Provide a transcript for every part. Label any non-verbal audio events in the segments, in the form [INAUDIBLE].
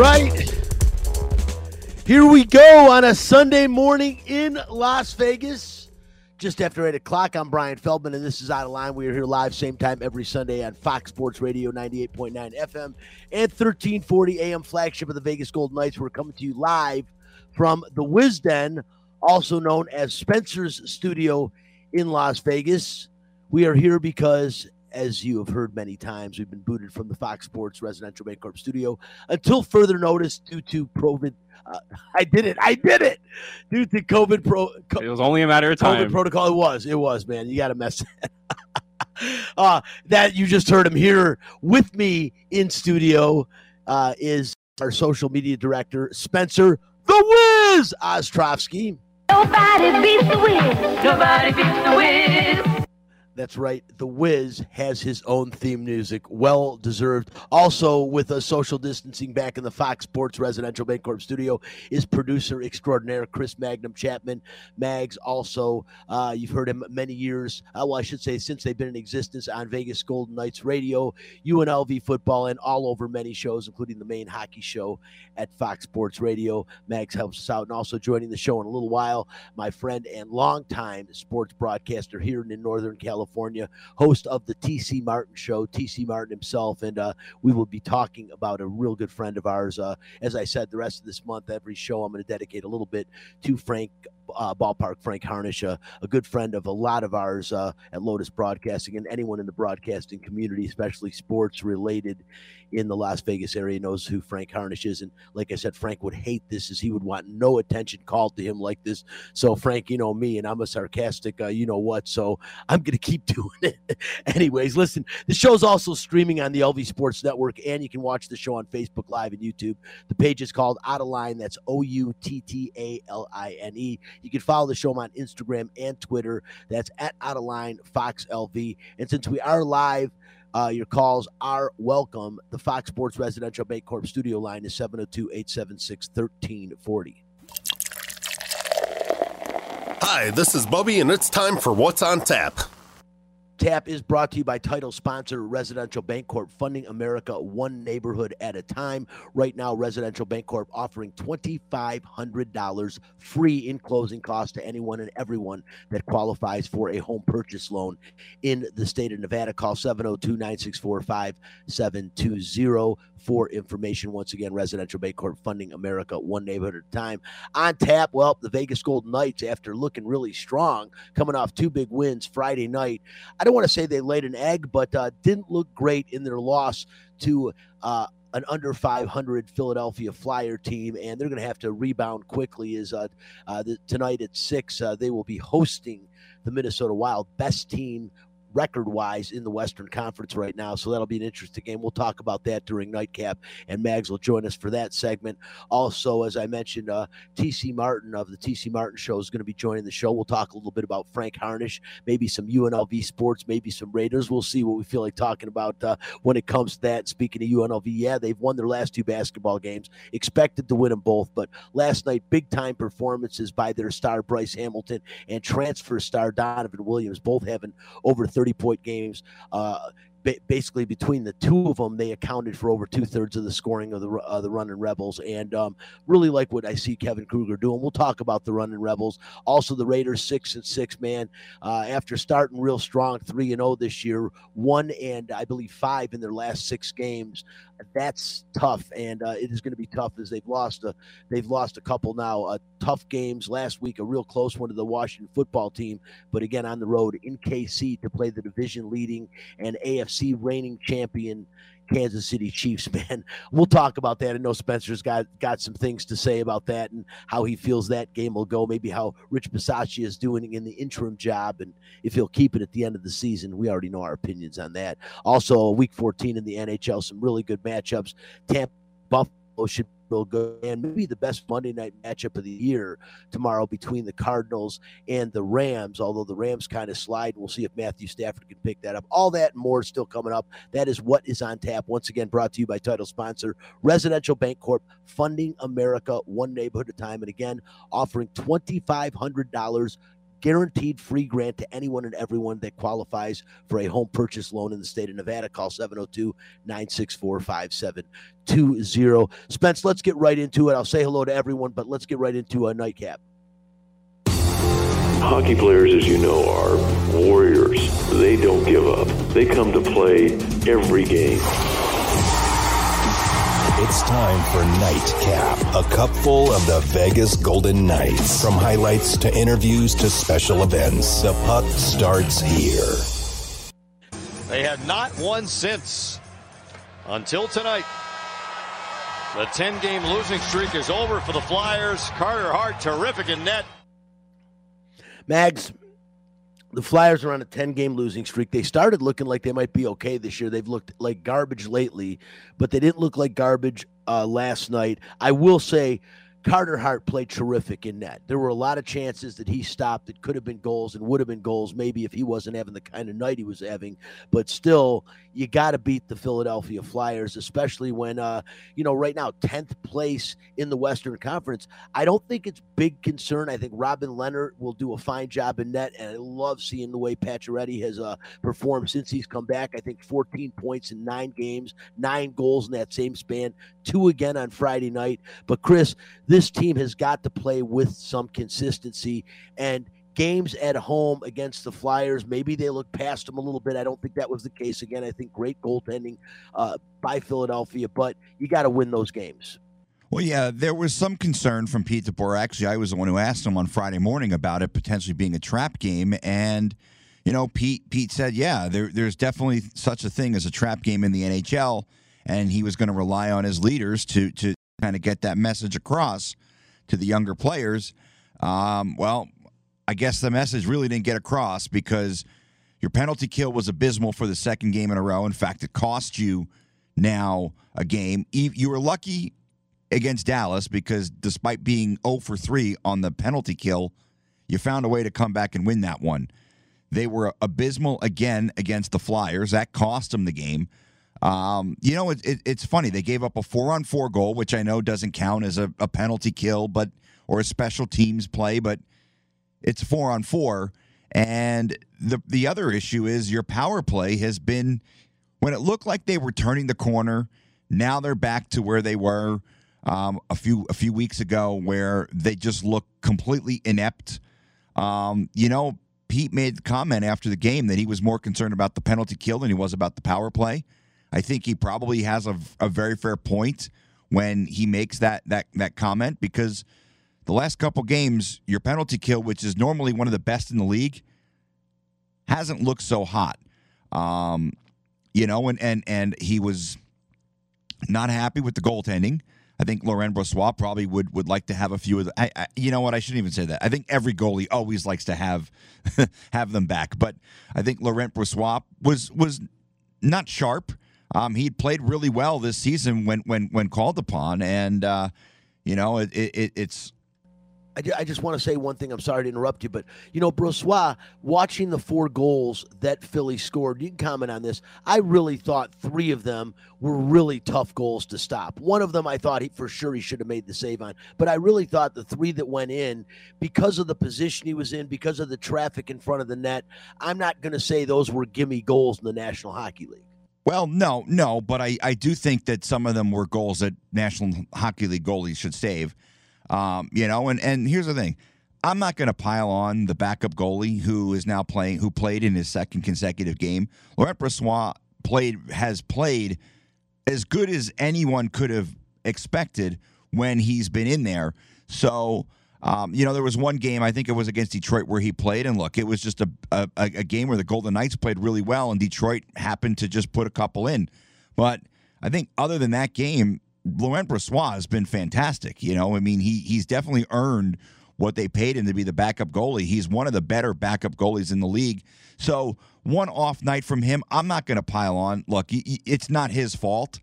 Right. Here we go on a Sunday morning in Las Vegas. Just after 8 o'clock, I'm Brian Feldman, and this is Outta Line. We are here live, same time every Sunday on Fox Sports Radio 98.9 FM and 1340 AM, flagship of the Vegas Golden Knights. We're coming to you live from the Wisden, also known as Spencer's Studio in Las Vegas. We are here because as you have heard many times, we've been booted from the Fox Sports Residential Bancorp studio until further notice due to COVID. Uh, [LAUGHS] I did it. I did it. Due to COVID pro. Co- it was only a matter of time. COVID protocol. It was. It was, man. You got to mess. [LAUGHS] uh, that you just heard him here with me in studio uh, is our social media director, Spencer the Wiz Ostrovsky. Nobody beats the Wiz. Nobody beats the Wiz. That's right. The Wiz has his own theme music. Well deserved. Also, with a social distancing back in the Fox Sports Residential Bancorp studio, is producer extraordinaire Chris Magnum Chapman. Mags, also, uh, you've heard him many years. Uh, well, I should say, since they've been in existence on Vegas Golden Knights radio, UNLV football, and all over many shows, including the main hockey show at Fox Sports Radio. Mags helps us out. And also joining the show in a little while, my friend and longtime sports broadcaster here in Northern California. California, host of the TC Martin Show, TC Martin himself. And uh, we will be talking about a real good friend of ours. Uh, as I said, the rest of this month, every show, I'm going to dedicate a little bit to Frank uh, Ballpark, Frank Harnish, a good friend of a lot of ours uh, at Lotus Broadcasting, and anyone in the broadcasting community, especially sports related in the Las Vegas area knows who Frank Harnish is. And like I said, Frank would hate this as he would want no attention called to him like this. So, Frank, you know me, and I'm a sarcastic, uh, you know what. So I'm going [LAUGHS] to keep doing it. Anyways, listen, the show's also streaming on the LV Sports Network, and you can watch the show on Facebook Live and YouTube. The page is called Outta Line. That's O U T T A L I N E. You can follow the show on Instagram and Twitter. That's at Outta Line Fox LV. And since we are live, uh, your calls are welcome. The Fox Sports Residential Bancorp studio line is 702 876 1340. Hi, this is Bubby, and it's time for What's on Tap. Tap is brought to you by title sponsor Residential Bancorp, funding America one neighborhood at a time. Right now, Residential Bancorp offering $2,500 free in closing costs to anyone and everyone that qualifies for a home purchase loan in the state of Nevada. Call 702 964 5720 for information. Once again, Residential Bancorp funding America one neighborhood at a time. On tap, well, the Vegas Golden Knights, after looking really strong, coming off two big wins Friday night. I don't want to say they laid an egg, but uh, didn't look great in their loss to uh, an under 500 Philadelphia Flyer team, and they're going to have to rebound quickly. Is uh, uh, the, tonight at six, uh, they will be hosting the Minnesota Wild, best team record wise in the Western Conference right now. So that'll be an interesting game. We'll talk about that during nightcap, and Mags will join us for that segment. Also, as I mentioned, uh, TC Martin of the TC Martin Show is going to be joining the show. We'll talk a little bit about Frank Harnish, maybe some UNLV sports, maybe some Raiders. We'll see what we feel like talking about uh, when it comes to that. Speaking of UNLV, yeah, they've won their last two basketball games, expected to win them both, but last night, big time performances by their star Bryce Hamilton and transfer star Donovan Williams, both having over 30 30 point games. Uh, basically between the two of them, they accounted for over two thirds of the scoring of the uh, the running Rebels, and um, really like what I see Kevin Kruger doing. We'll talk about the running Rebels, also the Raiders six and six man uh, after starting real strong three and zero oh this year, one and I believe five in their last six games. That's tough, and uh, it is going to be tough as they've lost a they've lost a couple now. Uh, tough games last week, a real close one to the Washington football team, but again on the road in KC to play the division leading and AFC AFC reigning champion Kansas City Chiefs, [LAUGHS] man. We'll talk about that. I know Spencer's got got some things to say about that and how he feels that game will go. Maybe how Rich Bisaccia is doing in the interim job and if he'll keep it at the end of the season. We already know our opinions on that. Also, week 14 in the NHL, some really good matchups. Tampa Buffalo should real good and maybe the best Monday night matchup of the year tomorrow between the Cardinals and the Rams. Although the Rams kind of slide, we'll see if Matthew Stafford can pick that up. All that and more still coming up. That is what is on tap. Once again, brought to you by title sponsor Residential Bancorp, funding America one neighborhood at a time, and again offering twenty five hundred dollars guaranteed free grant to anyone and everyone that qualifies for a home purchase loan in the state of Nevada. Call 702 964 5720. Spence, let's get right into it. I'll say hello to everyone, but let's get right into a nightcap. Hockey players, as you know, are warriors. They don't give up. They come to play every game. It's time for Nightcap, a cupful of the Vegas Golden Knights. From highlights to interviews to special events, the puck starts here. They have not won since until tonight. The 10 game losing streak is over for the Flyers. Carter Hart, terrific in net. Mags, the Flyers are on a 10 game losing streak. They started looking like they might be okay this year. They've looked like garbage lately, but they didn't look like garbage uh, last night. I will say Carter Hart played terrific in net. There were a lot of chances that he stopped that could have been goals and would have been goals, maybe if he wasn't having the kind of night he was having. But still, you got to beat the Philadelphia Flyers, especially when, uh, you know, right now, 10th place in the Western Conference. I don't think it's big concern. I think Robin Lehner will do a fine job in net, and I love seeing the way Pacioretty has uh, performed since he's come back. I think 14 points in nine games, nine goals in that same span, two again on Friday night. But, Chris, this team has got to play with some consistency and games at home against the Flyers. Maybe they look past them a little bit. I don't think that was the case again. I think great goaltending uh, by Philadelphia, but you got to win those games. Well, yeah, there was some concern from Pete DeBoer. Actually, I was the one who asked him on Friday morning about it potentially being a trap game, and you know, Pete Pete said, yeah, there, there's definitely such a thing as a trap game in the NHL, and he was going to rely on his leaders to to kind of get that message across to the younger players. Um, well, I guess the message really didn't get across because your penalty kill was abysmal for the second game in a row. In fact, it cost you now a game. You were lucky against Dallas because despite being 0 for 3 on the penalty kill, you found a way to come back and win that one. They were abysmal again against the Flyers. That cost them the game. Um, you know, it, it, it's funny. They gave up a four on four goal, which I know doesn't count as a, a penalty kill, but or a special teams play, but it's four on four. And the the other issue is your power play has been when it looked like they were turning the corner. Now they're back to where they were um, a few a few weeks ago, where they just look completely inept. Um, you know, Pete made the comment after the game that he was more concerned about the penalty kill than he was about the power play. I think he probably has a, a very fair point when he makes that that that comment because the last couple games, your penalty kill, which is normally one of the best in the league, hasn't looked so hot. Um, you know, and and and he was not happy with the goaltending. I think Laurent Brossoit probably would would like to have a few of the. I, I, you know what? I shouldn't even say that. I think every goalie always likes to have [LAUGHS] have them back, but I think Laurent Brossoit was was not sharp. Um, he played really well this season when when when called upon, and uh, you know it, it, it's. I, just want to say one thing. I'm sorry to interrupt you, but you know, Brossoit, watching the four goals that Philly scored, you can comment on this. I really thought three of them were really tough goals to stop. One of them, I thought he, for sure he should have made the save on, but I really thought the three that went in, because of the position he was in, because of the traffic in front of the net, I'm not going to say those were gimme goals in the National Hockey League. Well, no, no, but I, I do think that some of them were goals that National Hockey League goalies should save. Um, you know, and, and here's the thing. I'm not going to pile on the backup goalie who is now playing, who played in his second consecutive game. Laurent Brossoit played, has played as good as anyone could have expected when he's been in there. So, um, you know, there was one game, I think it was against Detroit, where he played. And look, it was just a, a, a, game where the Golden Knights played really well, and Detroit happened to just put a couple in. But I think other than that game, Laurent Brossoit has been fantastic. You know, I mean, he he's definitely earned what they paid him to be the backup goalie. He's one of the better backup goalies in the league. So, one off night from him, I'm not going to pile on. Look, it's not his fault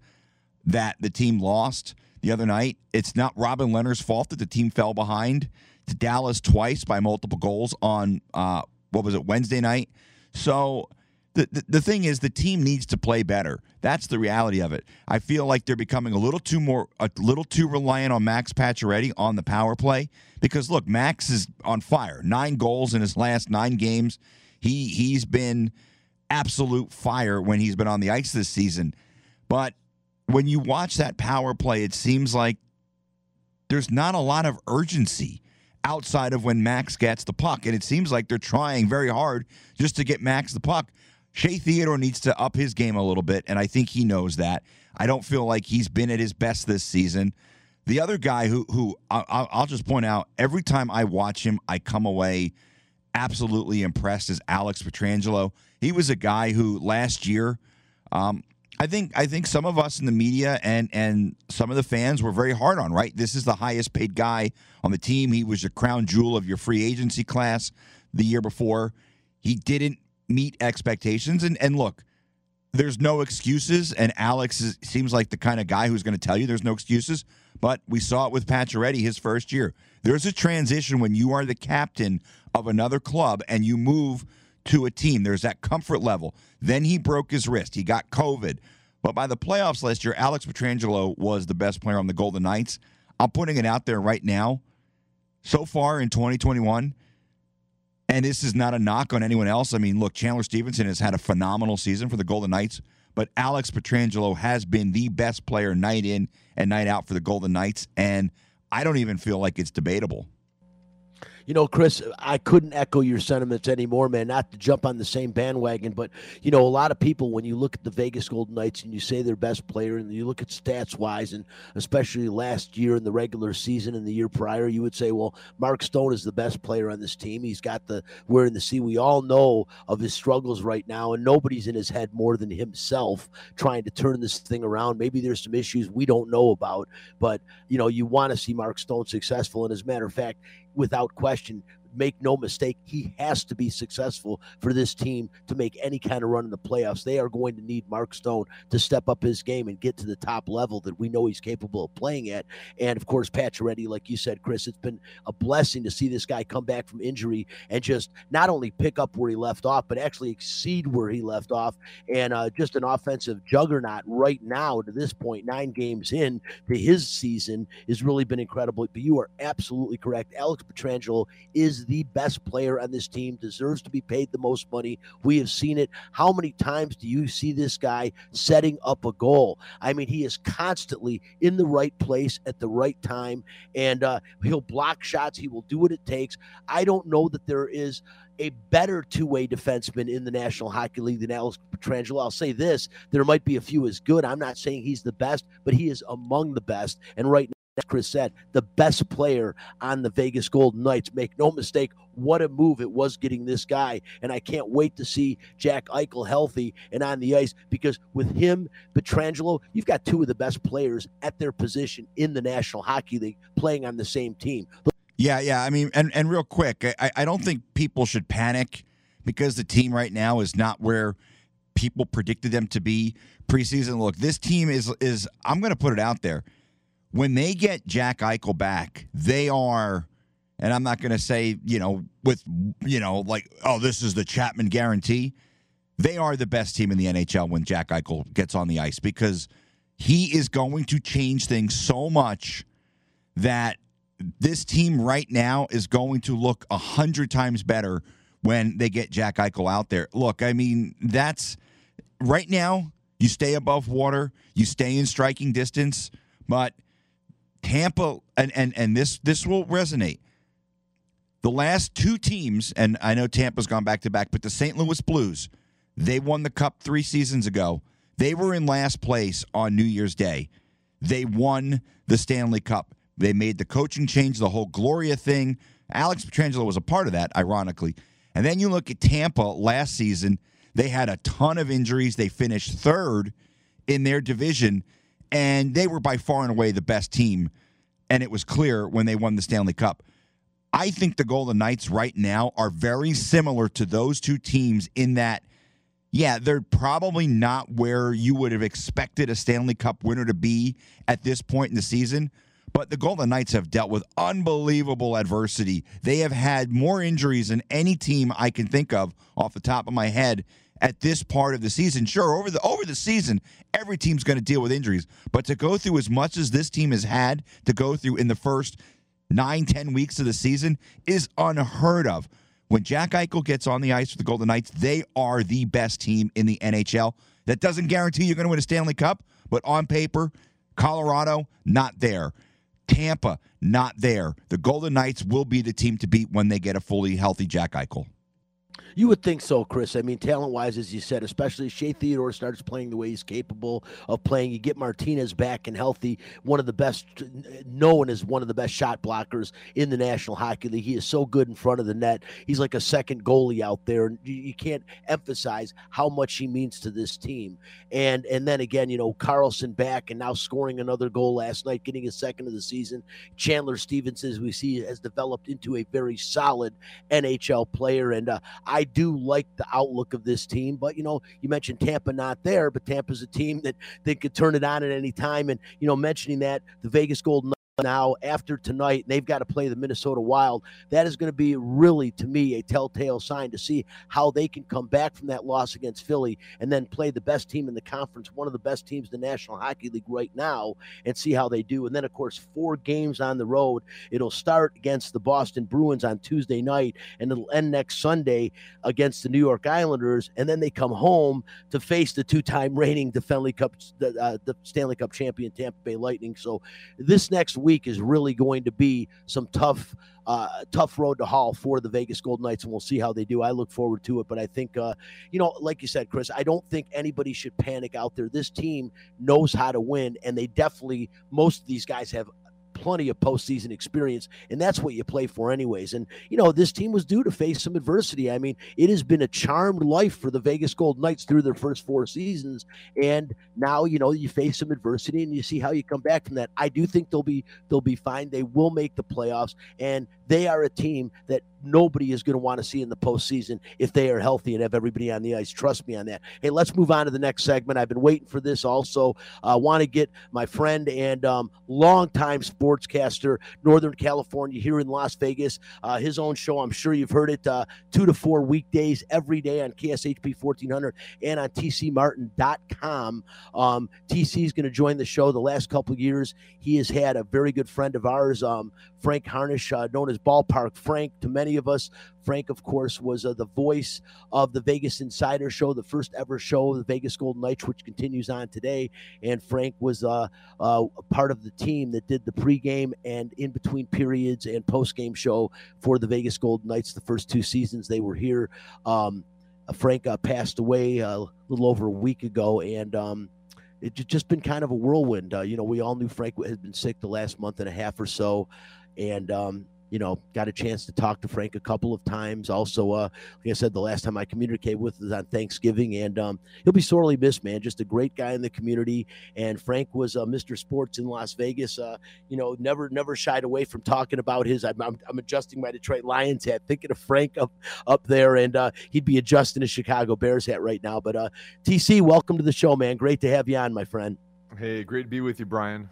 that the team lost the other night. It's not Robin Lehner's fault that the team fell behind to Dallas twice by multiple goals on uh, what was it Wednesday night. So the, the, the thing is the team needs to play better. That's the reality of it. I feel like they're becoming a little too more a little too reliant on Max Pacioretty on the power play because look, Max is on fire. 9 goals in his last 9 games. He he's been absolute fire when he's been on the ice this season. But when you watch that power play, it seems like there's not a lot of urgency outside of when Max gets the puck. And it seems like they're trying very hard just to get Max the puck. Shea Theodore needs to up his game a little bit, and I think he knows that. I don't feel like he's been at his best this season. The other guy who who I'll, just point out every time I watch him, I come away absolutely impressed is Alex Pietrangelo. He was a guy who last year, um, I think I think some of us in the media and and some of the fans were very hard on. Right, this is the highest paid guy on the team. He was the crown jewel of your free agency class the year before. He didn't meet expectations. And and look, there's no excuses. And Alex is, seems like the kind of guy who's going to tell you there's no excuses. But we saw it with Pacioretty his first year. There's a transition when you are the captain of another club and you move to a team. There's that comfort level. Then he broke his wrist. He got COVID. But by the playoffs last year, Alex Pietrangelo was the best player on the Golden Knights. I'm putting it out there right now. So far in 2021, and this is not a knock on anyone else. I mean, look, Chandler Stephenson has had a phenomenal season for the Golden Knights, but Alex Pietrangelo has been the best player night in and night out for the Golden Knights, and I don't even feel like it's debatable. You know, Chris, I couldn't echo your sentiments anymore, man. Not to jump on the same bandwagon, but you know, a lot of people when you look at the Vegas Golden Knights and you say their best player, and you look at stats wise, and especially last year in the regular season and the year prior, you would say, well, Mark Stone is the best player on this team. He's got the we're in the sea. We all know of his struggles right now, and nobody's in his head more than himself trying to turn this thing around. Maybe there's some issues we don't know about, but you know, you want to see Mark Stone successful. And as a matter of fact, without question, make no mistake, he has to be successful for this team to make any kind of run in the playoffs. They are going to need Mark Stone to step up his game and get to the top level that we know he's capable of playing at. And of course, Pacioretty, like you said, Chris, it's been a blessing to see this guy come back from injury and just not only pick up where he left off, but actually exceed where he left off. And uh, just an offensive juggernaut right now to this point, nine games in to his season, has really been incredible. But you are absolutely correct. Alex Pietrangelo is the best player on this team, deserves to be paid the most money. We have seen it. How many times do you see this guy setting up a goal? I mean, he is constantly in the right place at the right time, and uh, he'll block shots. He will do what it takes. I don't know that there is a better two-way defenseman in the National Hockey League than Alex Pietrangelo. I'll say this: there might be a few as good. I'm not saying he's the best, but he is among the best. And right as Chris said, the best player on the Vegas Golden Knights. Make no mistake, what a move it was getting this guy. And I can't wait to see Jack Eichel healthy and on the ice because with him, Pietrangelo, you've got two of the best players at their position in the National Hockey League playing on the same team. Yeah, yeah. I mean, and, and real quick, I, I don't think people should panic because the team right now is not where people predicted them to be preseason. Look, this team is is I'm going to put it out there when they get Jack Eichel back, they are, and I'm not going to say, you know, with, you know, like, oh, this is the Chapman guarantee. They are the best team in the NHL when Jack Eichel gets on the ice because he is going to change things so much that this team right now is going to look a hundred times better when they get Jack Eichel out there. Look, I mean, that's right now. You stay above water, you stay in striking distance, but Tampa and and and this this will resonate. The last two teams, and I know Tampa's gone back to back, but the St. Louis Blues, they won the cup three seasons ago. They were in last place on New Year's Day. They won the Stanley Cup. They made the coaching change, the whole Gloria thing. Alex Pietrangelo was a part of that, ironically. And then you look at Tampa last season, they had a ton of injuries. They finished third in their division and they were by far and away the best team. And it was clear when they won the Stanley Cup. I think the Golden Knights right now are very similar to those two teams in that, yeah, they're probably not where you would have expected a Stanley Cup winner to be at this point in the season. But the Golden Knights have dealt with unbelievable adversity. They have had more injuries than any team I can think of off the top of my head. At this part of the season. Sure, over the over the season, every team's going to deal with injuries, but to go through as much as this team has had to go through in the first nine, ten weeks of the season is unheard of. When Jack Eichel gets on the ice for the Golden Knights, they are the best team in the NHL. That doesn't guarantee you're going to win a Stanley Cup, but on paper, Colorado, not there. Tampa, not there. The Golden Knights will be the team to beat when they get a fully healthy Jack Eichel. You would think so, Chris. I mean, talent wise, as you said, especially Shea Theodore starts playing the way he's capable of playing. You get Martinez back and healthy, one of the best, known as one of the best shot blockers in the National Hockey League. He is so good in front of the net. He's like a second goalie out there. And you can't emphasize how much he means to this team. And and then again, you know, Carlson back and now scoring another goal last night, getting his second of the season. Chandler Stephenson, as we see, has developed into a very solid NHL player. And uh, I do like the outlook of this team. But you know, you mentioned Tampa not there, but Tampa's a team that they could turn it on at any time. And you know, mentioning that the Vegas Golden now after tonight they've got to play the minnesota wild. That is going to be really to me a telltale sign to see how they can come back from that loss against philly and then play the best team in the conference one of the best teams in the national hockey league right now and see how they do. And then of course four games on the road. It'll start against the boston bruins on tuesday night and it'll end next sunday against the new york islanders and then they come home to face the two-time reigning stanley cup uh, the stanley cup champion tampa bay lightning. So this next week is really going to be some tough, uh, tough road to haul for the Vegas Golden Knights, and we'll see how they do. I look forward to it, but I think, uh, you know, like you said, Chris, I don't think anybody should panic out there. This team knows how to win, and they definitely, most of these guys have plenty of postseason experience, and that's what you play for, anyways. And you know, this team was due to face some adversity. I mean, it has been a charmed life for the Vegas Golden Knights through their first four seasons, and now you know you face some adversity and you see how you come back from that. I do think they'll be they'll be fine. They will make the playoffs, and they are a team that nobody is going to want to see in the postseason if they are healthy and have everybody on the ice. Trust me on that. Hey, let's move on to the next segment. I've been waiting for this also. I uh, want to get my friend and um, longtime sportscaster, Northern California, here in Las Vegas, uh, his own show. I'm sure you've heard it uh, two to four weekdays every day on KSHP 1400 and on tcmartin.com. Um, TC is going to join the show the last couple years. He has had a very good friend of ours, um, Frank Harnish, uh, known as Ballpark Frank to many of us. Frank, of course, was uh, the voice of the Vegas Insider Show, the first ever show of the Vegas Golden Knights, which continues on today. And Frank was uh, uh, part of the team that did the pregame and in between periods and postgame show for the Vegas Golden Knights the first two seasons they were here. Um, Frank uh, passed away uh, a little over a week ago, and um, it's just been kind of a whirlwind. Uh, you know, we all knew Frank had been sick the last month and a half or so, and um, you know, got a chance to talk to Frank a couple of times. Also, uh, like I said, the last time I communicated with was on Thanksgiving, and um, he'll be sorely missed, man. Just a great guy in the community. And Frank was uh, Mr. Sports in Las Vegas. Uh, you know, never never shied away from talking about his. I'm, I'm, I'm, adjusting my Detroit Lions hat, thinking of Frank up up there, and uh, he'd be adjusting his Chicago Bears hat right now. But uh, TC, welcome to the show, man. Great to have you on, my friend. Hey, great to be with you, Brian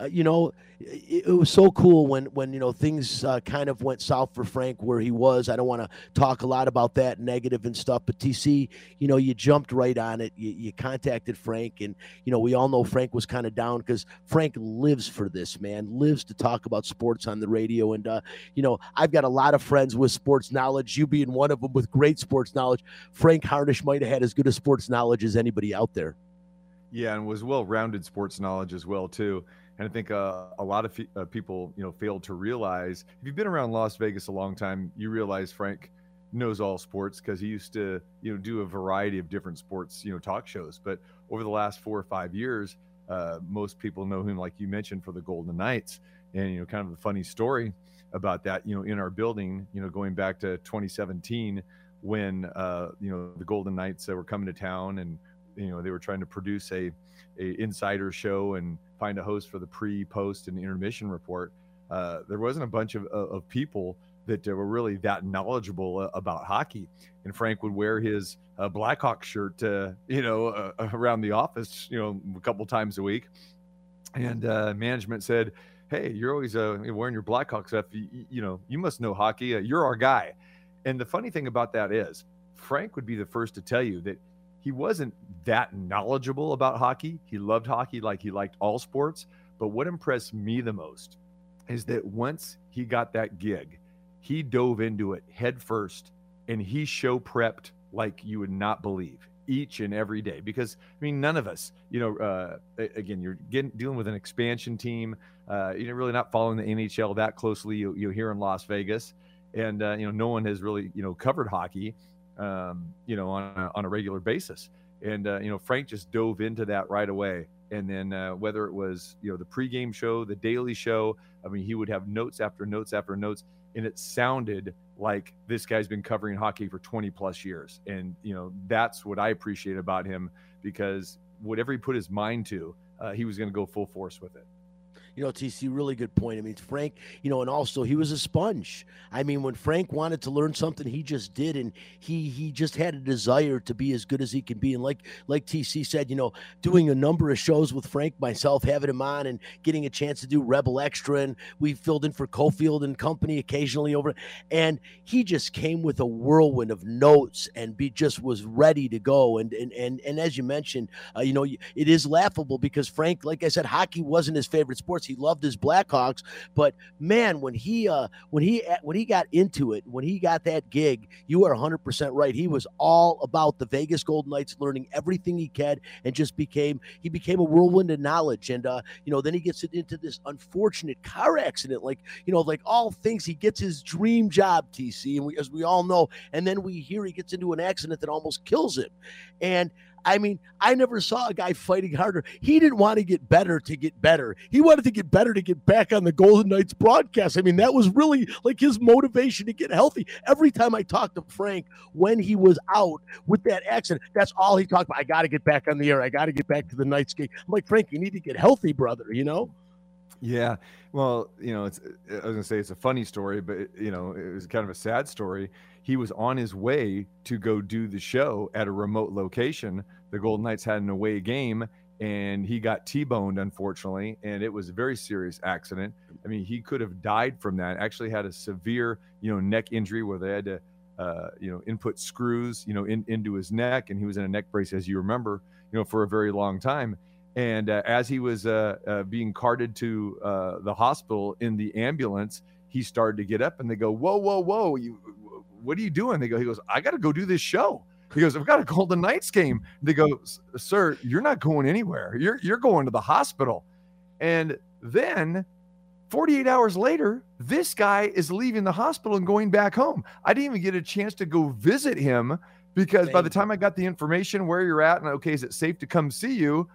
uh, you know, it, it, was so cool when when you know things uh, kind of went south for Frank where he was. I don't want to talk a lot about that negative and stuff, but TC, you know, you jumped right on it. You, you contacted Frank, and you know, we all know Frank was kind of down because Frank lives for this man, lives to talk about sports on the radio. And uh, you know, I've got a lot of friends with sports knowledge. You being one of them with great sports knowledge. Frank Harnish might have had as good a sports knowledge as anybody out there. Yeah, and was well-rounded sports knowledge as well too. And I think uh, a lot of uh, people, you know, failed to realize. If you've been around Las Vegas a long time, you realize Frank knows all sports because he used to, you know, do a variety of different sports, you know, talk shows. But over the last four or five years, uh, most people know him, like you mentioned, for the Golden Knights. And you know, kind of the funny story about that, you know, in our building, you know, going back to 2017 when uh, you know the Golden Knights were coming to town and you know they were trying to produce a a insider show and find a host for the pre, post, and intermission report. Uh, there wasn't a bunch of, of people that were really that knowledgeable uh, about hockey. And Frank would wear his uh, Blackhawk shirt, uh, you know, uh, [LAUGHS] around the office, you know, a couple times a week. And uh, management said, "Hey, you're always wearing your Blackhawk stuff. You, you, know, you must know hockey. you're our guy." And the funny thing about that is, Frank would be the first to tell you that he wasn't that knowledgeable about hockey. He loved hockey like he liked all sports. But what impressed me the most is that once he got that gig, he dove into it head first and he show prepped like you would not believe each and every day because I mean none of us you know uh, again you're getting dealing with an expansion team uh, you're really not following the NHL that closely you, you here in Las Vegas and uh, you know no one has really you know covered hockey um, you know on a, on a regular basis. And uh, you know Frank just dove into that right away. And then uh, whether it was you know the pregame show the daily show I mean he would have notes after notes after notes. And it sounded like this guy's been covering hockey for 20 plus years. And you know that's what i appreciate about him because whatever he put his mind to uh, he was going to go full force with it you know, TC, really good point. I mean, Frank, you know, and also he was a sponge. I mean, when Frank wanted to learn something, he just did, and he he just had a desire to be as good as he can be. And like like TC said, you know, doing a number of shows with Frank, myself, having him on, and getting a chance to do Rebel Extra, and we filled in for Cofield and company occasionally over, and he just came with a whirlwind of notes and be just was ready to go. And and and and as you mentioned, uh, you know, it is laughable because Frank, like I said, hockey wasn't his favorite sport He loved his Blackhawks, but man, when he uh, when he when he got into it, when he got that gig, you are 100% right. He was all about the Vegas Golden Knights, learning everything he could, and just became he became a whirlwind of knowledge. And uh, you know, then he gets into this unfortunate car accident, like you know, like all things, he gets his dream job, TC, and we, as we all know, and then we hear he gets into an accident that almost kills him, and I mean, I never saw a guy fighting harder. He didn't want to get better to get better. He wanted to get better to get back on the Golden Knights broadcast. I mean, that was really like his motivation to get healthy. Every time I talked to Frank when he was out with that accident, that's all he talked about. I got to get back on the air. I got to get back to the Knights game. I'm like, Frank, you need to get healthy, brother, you know? Yeah. Well, you know, it's, I was going to say it's a funny story, but, you know, it was kind of a sad story he was on his way to go do the show at a remote location. The Golden Knights had an away game and he got T-boned unfortunately and it was a very serious accident. I mean, he could have died from that. Actually had a severe, you know, neck injury where they had to uh, you know, input screws, you know, in, into his neck and he was in a neck brace as you remember, you know, for a very long time. And uh, as he was uh, uh being carted to uh, the hospital in the ambulance, he started to get up and they go, "Whoa, whoa, whoa! You what are you doing? They go, he goes, I got to go do this show. He goes, I've got a Golden Knights game. They go, sir, you're not going anywhere. You're you're going to the hospital. And then 48 hours later, this guy is leaving the hospital and going back home. I didn't even get a chance to go visit him because by the time I got the information where you're at and okay, is it safe to come see you?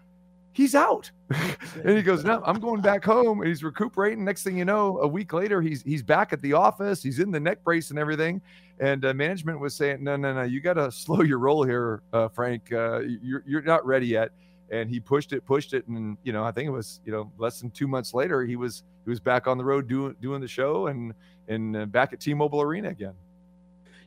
he's out. [LAUGHS] and he goes, No, I'm going back home. And he's recuperating. Next thing you know, a week later, he's he's back at the office. He's in the neck brace and everything. And uh, management was saying, No, no, no, you got to [LAUGHS] slow your roll here, uh, Frank. Uh, you're you're not ready yet. And he pushed it, pushed it, and you know, I think it was you know less than two months later, he was he was back on the road doing doing the show and and uh, back at T-Mobile Arena again.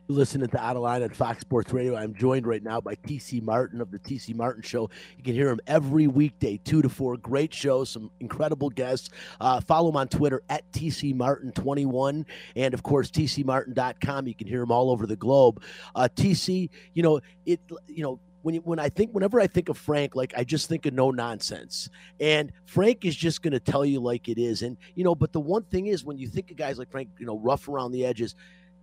You're listening to Outta Line at Fox Sports Radio. I'm joined right now by TC Martin of the TC Martin Show. You can hear him every weekday, two to four. Great show, some incredible guests. Uh, follow him on Twitter at TC Martin21 and of course TCMartin.com. You can hear him all over the globe. Uh, TC, you know it. You know when you, when I think whenever I think of Frank, like I just think of no nonsense. And Frank is just going to tell you like it is. And you know, but the one thing is when you think of guys like Frank, you know, rough around the edges,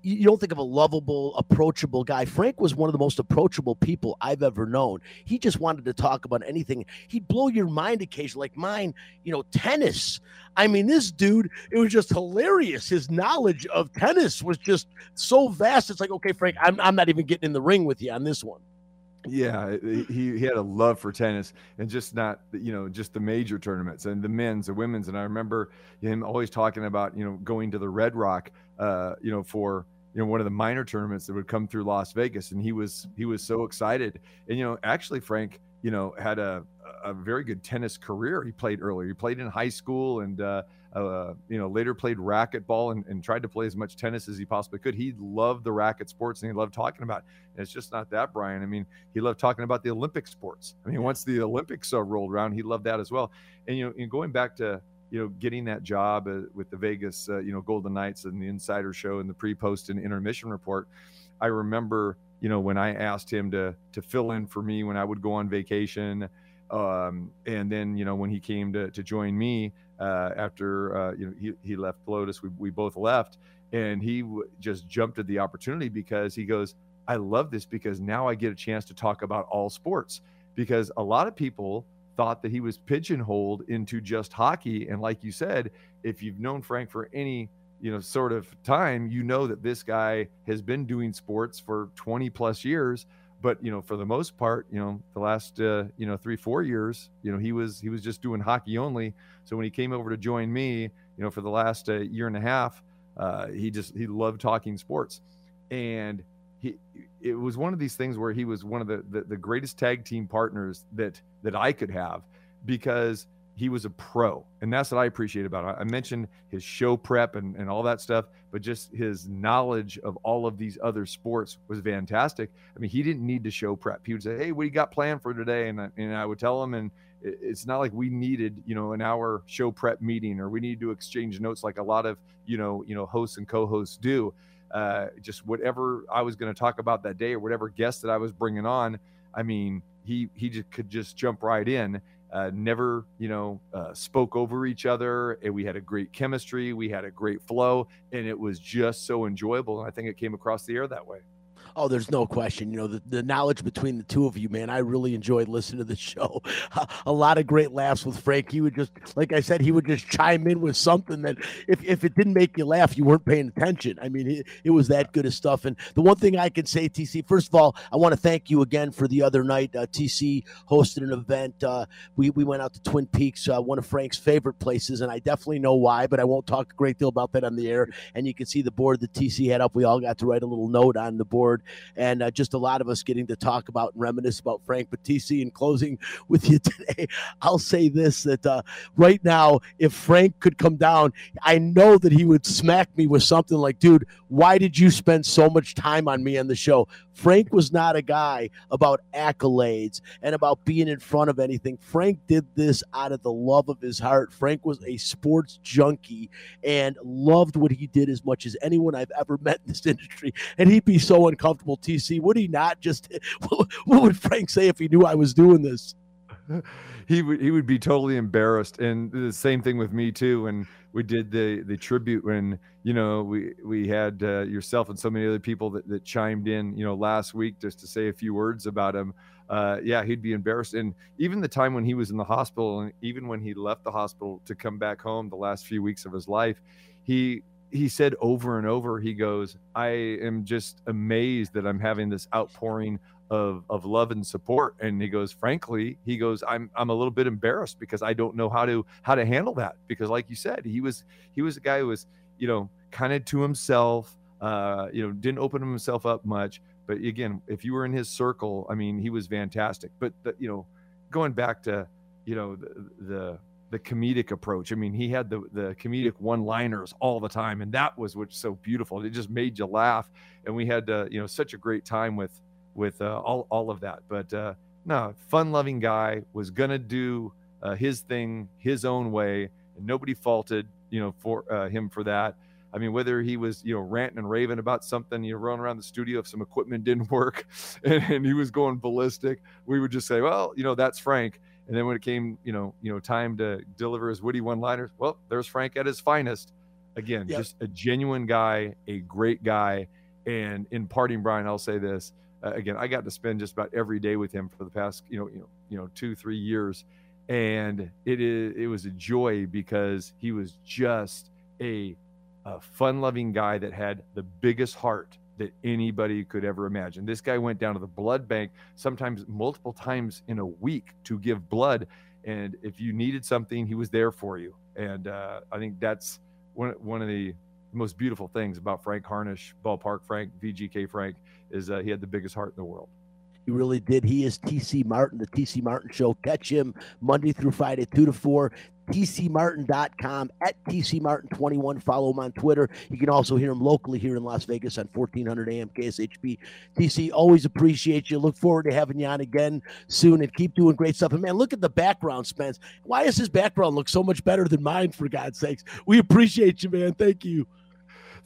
you don't think of a lovable, approachable guy. Frank was one of the most approachable people I've ever known. He just wanted to talk about anything. He'd blow your mind occasionally, like mine, you know, tennis. I mean, this dude, it was just hilarious. His knowledge of tennis was just so vast. It's like, okay, Frank, I'm, I'm not even getting in the ring with you on this one. Yeah, he, he had a love for tennis and just not, you know, just the major tournaments and the men's, the women's. And I remember him always talking about, you know, going to the Red Rock uh, you know, for you know one of the minor tournaments that would come through Las Vegas, and he was he was so excited. And you know, actually, Frank, you know, had a a very good tennis career. He played earlier. He played in high school, and uh, uh, you know, later played racquetball and, and tried to play as much tennis as he possibly could. He loved the racket sports, and he loved talking about. It. And it's just not that, Brian. I mean, he loved talking about the Olympic sports. I mean, once the Olympics uh, rolled around, he loved that as well. And you know, and going back to you know, getting that job uh, with the Vegas, uh, you know, Golden Knights and the Insider Show and the pre, post, and intermission report, I remember you know, when I asked him to to fill in for me when I would go on vacation, um, and then you know when he came to to join me uh, after uh, you know he he left Lotus, we we both left, and he w- just jumped at the opportunity because he goes, I love this because now I get a chance to talk about all sports. Because a lot of people thought that he was pigeonholed into just hockey, and like you said, if you've known Frank for any you know sort of time you know that this guy has been doing sports for 20 plus years. But you know for the most part you know the last uh, you know three four years you know he was he was just doing hockey only. So when he came over to join me you know for the last uh, year and a half uh, he just he loved talking sports. And he it was one of these things where he was one of the, the the greatest tag team partners that that i could have because he was a pro. And that's what i appreciate about him i mentioned his show prep and, and all that stuff but just his knowledge of all of these other sports was fantastic. I mean he didn't need to show prep. He would say hey what do you got planned for today? And I, and I would tell him and it's not like we needed you know an hour show prep meeting or we needed to exchange notes like a lot of you know you know hosts and co-hosts do uh, just whatever i was going to talk about that day or whatever guest that i was bringing on i mean he he just could just jump right in uh, never, you know, uh, spoke over each other. And we had a great chemistry. We had a great flow, and it was just so enjoyable. And I think it came across the air that way. Oh, there's no question. You know, the, the knowledge between the two of you, man, I really enjoyed listening to the show. [LAUGHS] A lot of great laughs with Frank. He would just, like I said, he would just chime in with something that if, if it didn't make you laugh, you weren't paying attention. I mean, it, it was that good of stuff. And the one thing I can say, TC, first of all, I want to thank you again for the other night. Uh, TC hosted an event. Uh, we, we went out to Twin Peaks, uh, one of Frank's favorite places, and I definitely know why, but I won't talk a great deal about that on the air. And you can see the board that TC had up. We all got to write a little note on the board. And uh, just a lot of us getting to talk about and reminisce about Frank. But in closing [LAUGHS] with you today, I'll say this: that uh, right now, if Frank could come down, I know that he would smack me with something like, "Dude, why did you spend so much time on me on the show?" Frank was not a guy about accolades and about being in front of anything. Frank did this out of the love of his heart. Frank was a sports junkie and loved what he did as much as anyone I've ever [LAUGHS] met in this industry. And he'd be so uncomfortable, TC. Would he not just, [LAUGHS] what would Frank say if he knew I was doing this? [LAUGHS] he would he would be totally embarrassed and the same thing with me too when we did the the tribute when you know we we had uh, yourself and so many other people that, that chimed in you know last week just to say a few words about him. Uh, yeah he'd be embarrassed. And even the time when he was in the hospital and even when he left the hospital to come back home the last few weeks of his life he he said over and over he goes i am just amazed that i'm having this outpouring of of love and support. And he goes frankly he goes i'm i'm a little bit embarrassed because i don't know how to how to handle that. Because like you said he was he was a guy who was you know kind of to himself uh you know didn't open himself up much. But again if you were in his circle i mean he was fantastic. But the, you know going back to you know the, the the comedic approach. I mean, he had the the comedic one-liners all the time, and that was what's so beautiful. It just made you laugh, and we had uh, you know such a great time with with uh, all all of that. But uh, no, fun-loving guy was gonna do uh, his thing his own way, and nobody faulted you know for uh, him for that. I mean, whether he was, you know, ranting and raving about something, you know, running around the studio if some equipment didn't [LAUGHS] work and, and, he was going ballistic, we would just say, well, you know, that's Frank. And then when it came, you know, you know, time to deliver his witty one-liners, well, there's Frank at his finest. Again, yep. just a genuine guy, a great guy. And in parting, Brian, I'll say this uh, again. I got to spend just about every day with him for the past, you know, you know, you know, two, three years, and it is it was a joy because he was just a, a fun-loving guy that had the biggest heart that anybody could ever imagine. This guy went down to the blood bank sometimes multiple times in a week to give blood. And if you needed something, he was there for you. And uh, I think that's one, one of the most beautiful things about Frank Harnish, Ballpark Frank, VGK Frank, is uh, he had the biggest heart in the world. He really did. He is TC Martin, the TC Martin Show. Catch him Monday through Friday, 2 to 4 tcmartin.com at tcmartin21. Follow him on Twitter. You can also hear him locally here in Las Vegas on 1400 AM KSHP. TC, always appreciate you. Look forward to having you on again soon and keep doing great stuff. And man, look at the background, Spence. Why does his background look so much better than mine, for God's sakes? We appreciate you, man. Thank you.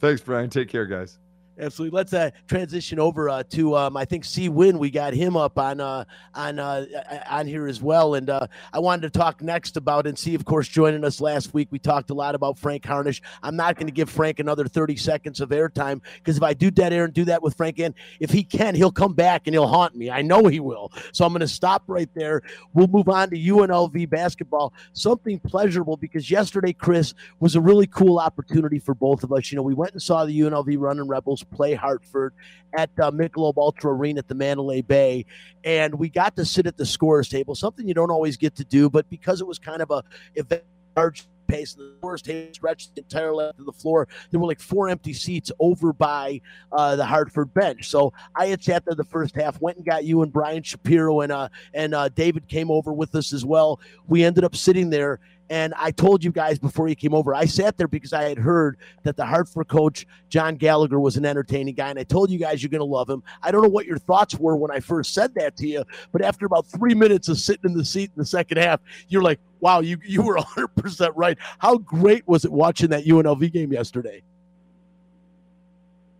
Thanks, Brian. Take care, guys. Absolutely. Let's uh, transition over uh, to um, I think C Win. We got him up on uh, on uh, on here as well, and uh, I wanted to talk next about and see, of course, joining us last week. We talked a lot about Frank Harnish. I'm not going to give Frank another 30 seconds of airtime because if I do dead air and do that with Frank, and if he can, he'll come back and he'll haunt me. I know he will. So I'm going to stop right there. We'll move on to UNLV basketball. Something pleasurable because yesterday, Chris, was a really cool opportunity for both of us. You know, we went and saw the UNLV Running Rebels play Hartford at uh, Michelob Ultra Arena at the Mandalay Bay, and we got to sit at the scores table. Something you don't always get to do, but because it was kind of a event large pace. The worst table stretched the entire length of the floor. There were like four empty seats over by uh, the Hartford bench. So I had sat there the first half, went and got you and Brian Shapiro and uh, and uh, David came over with us as well. We ended up sitting there and I told you guys before he came over, I sat there because I had heard that the Hartford coach, John Gallagher, was an entertaining guy. And I told you guys you're going to love him. I don't know what your thoughts were when I first said that to you, but after about three minutes of sitting in the seat in the second half, you're like, wow, you, you were [LAUGHS] 100% right. How great was it watching that UNLV game yesterday?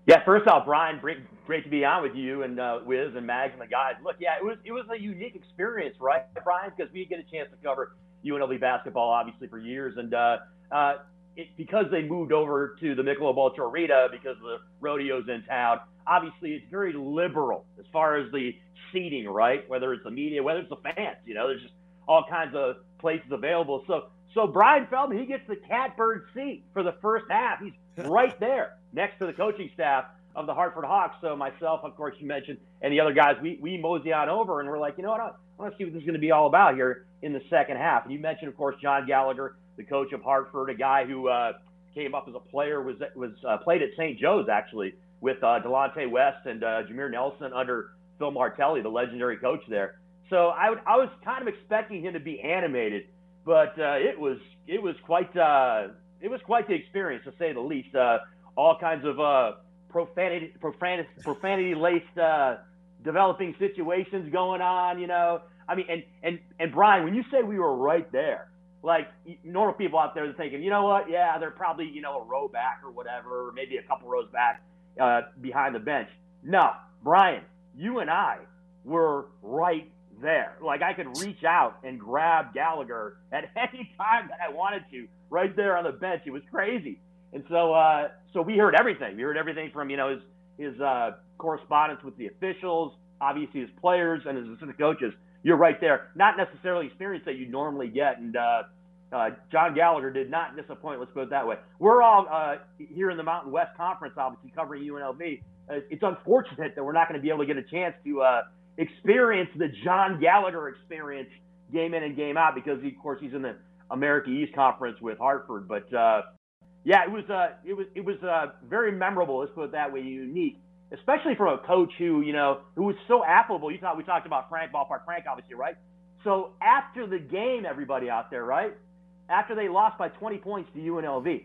Yeah, first off, Brian, great, great to be on with you and uh, Wiz and Mags and the guys. Look, yeah, it was it was a unique experience, right, Brian? Because we get a chance to cover UNLV basketball, obviously, for years. And uh, uh, it, because they moved over to the Michelob Ultra Arena because the rodeo's in town, obviously it's very liberal as far as the seating, right? Whether it's the media, whether it's the fans, you know, there's just all kinds of places available. So, so Brian Feldman, he gets the catbird seat for the first half. He's [LAUGHS] right there next to the coaching staff of the Hartford Hawks. So myself, of course, you mentioned, and the other guys, we we mosey on over, and we're like, you know what? To see what this is going to be all about here in the second half. And you mentioned, of course, John Gallagher, the coach of Hartford, a guy who uh, came up as a player, was was uh, played at St. Joe's actually with uh, Delonte West and uh, Jameer Nelson under Phil Martelli, the legendary coach there. So I, would, I was kind of expecting him to be animated, but uh, it was it was quite uh, it was quite the experience to say the least. Uh, all kinds of uh, profanity, profanity, profanity laced uh, developing situations going on. You know, I mean, and and and Brian, when you say we were right there, like normal people out there are thinking, you know what? Yeah, they're probably you know a row back or whatever, or maybe a couple rows back uh, behind the bench. No, Brian, you and I were right there. Like I could reach out and grab Gallagher at [LAUGHS] any time that I wanted to, right there on the bench. It was crazy. And so, uh, so we heard everything. We heard everything from you know his his uh, correspondence with the officials, obviously his players and his assistant coaches. You're right there. Not necessarily experience that you normally get. And uh, uh, John Gallagher did not disappoint. Let's put it that way. We're all uh, here in the Mountain West Conference, obviously covering UNLV. Uh, it's unfortunate that we're not going to be able to get a chance to uh, experience the John Gallagher experience game in and game out because, he, of course, he's in the America East Conference with Hartford. But uh, yeah, it was it was it was very memorable. Let's put it that way, unique, especially from a coach who you know who was so affable. You thought we talked about Frank Ballpark Frank, obviously, right? So after the game, everybody out there, right? After they lost by 20 points to UNLV,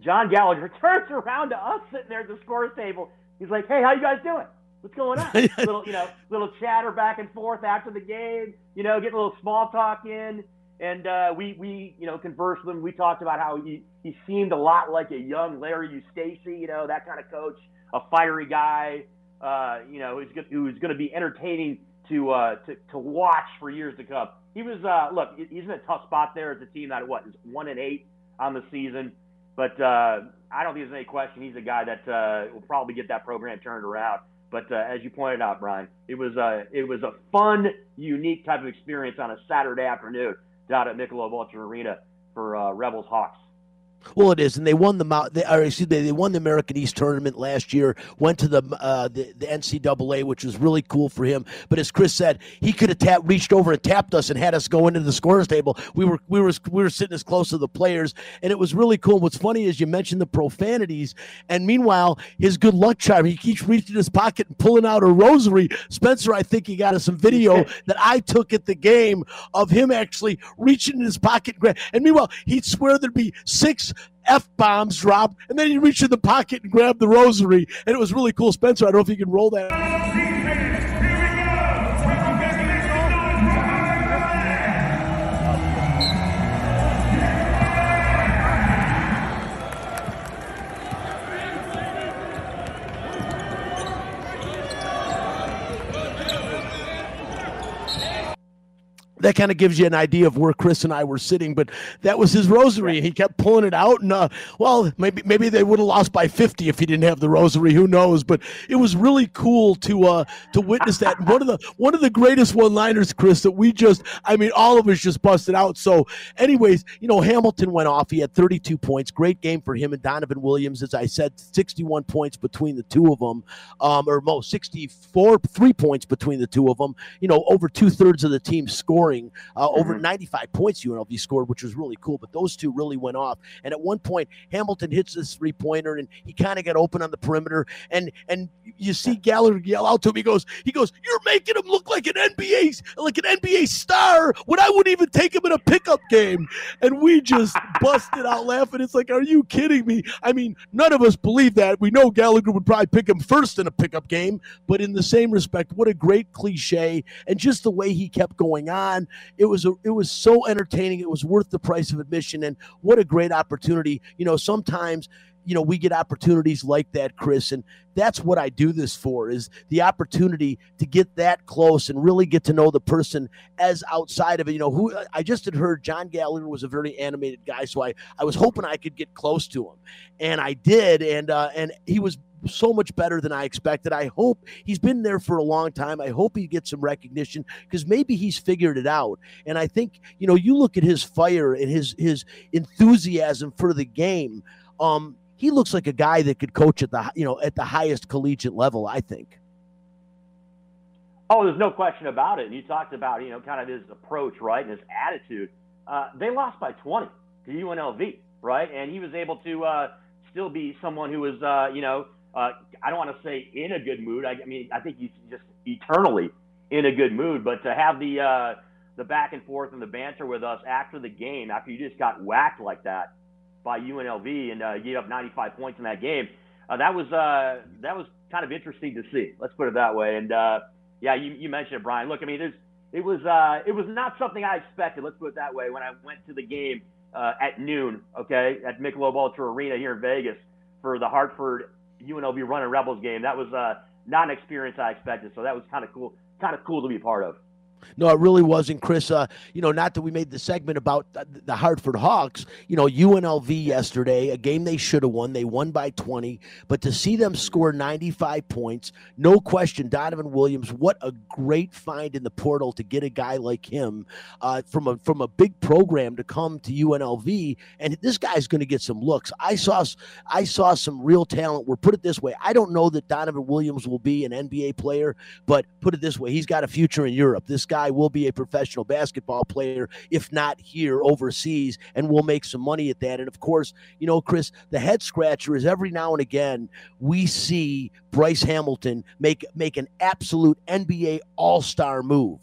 John Gallagher [LAUGHS] turns around to us sitting there at the scores table. He's like, "Hey, how you guys doing? What's going on? [LAUGHS] little, you know, little chatter back and forth after the game. You know, getting a little small talk in." And uh, we we you know conversed with him. We talked about how he he seemed a lot like a young Larry Eustachy, you know that kind of coach, a fiery guy, uh, you know who's who's going to be entertaining to uh, to to watch for years to come. He was uh, look, he's in a tough spot there as a team that what is one and eight on the season, but uh, I don't think there's any question he's a guy that uh, will probably get that program turned around. But uh, as you pointed out, Brian, it was a it was a fun, unique type of experience on a Saturday afternoon down at Michelob Ultra Arena for uh, Rebels Hawks. Well, it is, and they won the they, or excuse me, they won the American East tournament last year. Went to the, uh, the the NCAA, which was really cool for him. But as Chris said, he could have tapped, reached over and tapped us and had us go into the scores table. We were we were we were sitting as close to the players, and it was really cool. What's funny is you mentioned the profanities, and meanwhile, his good luck charm, he keeps reaching his pocket and pulling out a rosary. Spencer, I think he got us some video [LAUGHS] that I took at the game of him actually reaching in his pocket, and meanwhile, he'd swear there'd be six F bombs dropped, and then he reached in the pocket and grabbed the rosary. And it was really cool. Spencer, I don't know if you can roll that. That kind of gives you an idea of where Chris and I were sitting. But that was his rosary. He kept pulling it out, and uh, well, maybe maybe they would have lost by 50 if he didn't have the rosary. Who knows? But it was really cool to uh, to witness that. one of the one of the greatest one-liners, Chris, that we just I mean, all of us just busted out. So, anyways, you know, Hamilton went off. He had 32 points. Great game for him and Donovan Williams. As I said, 61 points between the two of them, um, or most 64 three points between the two of them. You know, over two thirds of the team scoring, uh, mm-hmm. over 95 points UNLV scored, which was really cool. But those two really went off. And at one point, Hamilton hits this three pointer, and he kind of got open on the perimeter. And and you see Gallagher yell out to him. He goes, he goes, "You're making him look like an NBA, like an NBA star when I wouldn't even take him in a pickup game." And we just [LAUGHS] busted out laughing. It's like, are you kidding me? I mean, none of us believe that. We know Gallagher would probably pick him first in a pickup game, but in the same respect, what a great cliche, and just the way he kept going on. It was a, it was so entertaining. It was worth the price of admission, and what a great opportunity. You know, sometimes you know we get opportunities like that chris and that's what i do this for is the opportunity to get that close and really get to know the person as outside of it you know who i just had heard john gallagher was a very animated guy so i i was hoping i could get close to him and i did and uh and he was so much better than I expected. I hope he's been there for a long time. I hope he gets some recognition because maybe he's figured it out. And I think, you know, you look at his fire and his his enthusiasm for the game. Um, he looks like a guy that could coach at the you know at the highest collegiate level. I think. Oh, there's no question about it. And you talked about you know kind of his approach, right, and his attitude. Uh, they lost by 20 to UNLV, right, and he was able to uh, still be someone who was uh, you know uh, I don't want to say in a good mood. I, I, mean, I think he's just eternally in a good mood. But to have the uh, the back and forth and the banter with us after the game, after you just got whacked like that by UNLV and uh, gave up 95 points in that game, uh, that was uh, that was kind of interesting to see. Let's put it that way. And uh, yeah, you, you mentioned it, Brian. Look, I mean, it was it was not something I expected. Let's put it that way. When I went to the game at noon, okay, at Michelob Ultra Arena here in Vegas for the Hartford UNLV running Rebels game. That was uh, not an experience I expected. So that was kind of cool, kind of cool to be part of. No, it really wasn't, Chris. Uh, you know, not that we made the segment about the Hartford Hawks. You know, UNLV yesterday, a game they should have won. They won by 20, but to see them score 95 points, no question. Donovan Williams, what a great find in the portal to get a guy like him uh, from a from a big program to come to UNLV, and this guy's going to get some looks. I saw I saw some real talent. We're put it this way. I don't know that Donovan Williams will be an NBA player, but put it this way, he's got a future in Europe. This guy guy will be a professional basketball player, if not here overseas, and we'll make some money at that. And of course, you know, Chris, the head scratcher is every now and again we see Bryce Hamilton make make an absolute NBA All Star move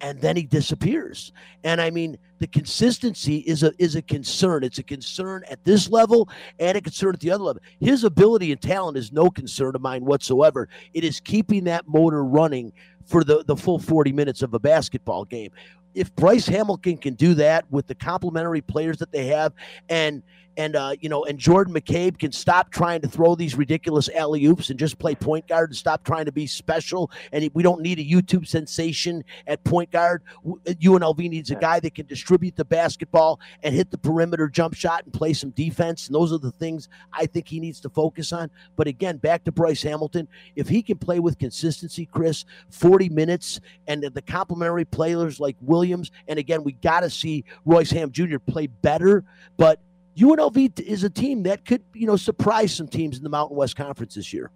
and then he disappears. And I mean, the consistency is a is a concern. It's a concern at this level and a concern at the other level. His ability and talent is no concern of mine whatsoever. It is keeping that motor running for the, the full 40 minutes of a basketball game. If Bryce Hamilton can do that with the complementary players that they have and and uh, you know, and Jordan McCabe can stop trying to throw these ridiculous alley oops and just play point guard and stop trying to be special. And we don't need a YouTube sensation at point guard. UNLV uh, needs a guy that can distribute the basketball and hit the perimeter jump shot and play some defense. And those are the things I think he needs to focus on. But again, back to Bryce Hamilton, if he can play with consistency, Chris, 40 minutes, and the complementary players like Williams, and again, we got to see Royce Hamm Jr. play better, but UNLV is a team that could, you know, surprise some teams in the Mountain West Conference this year.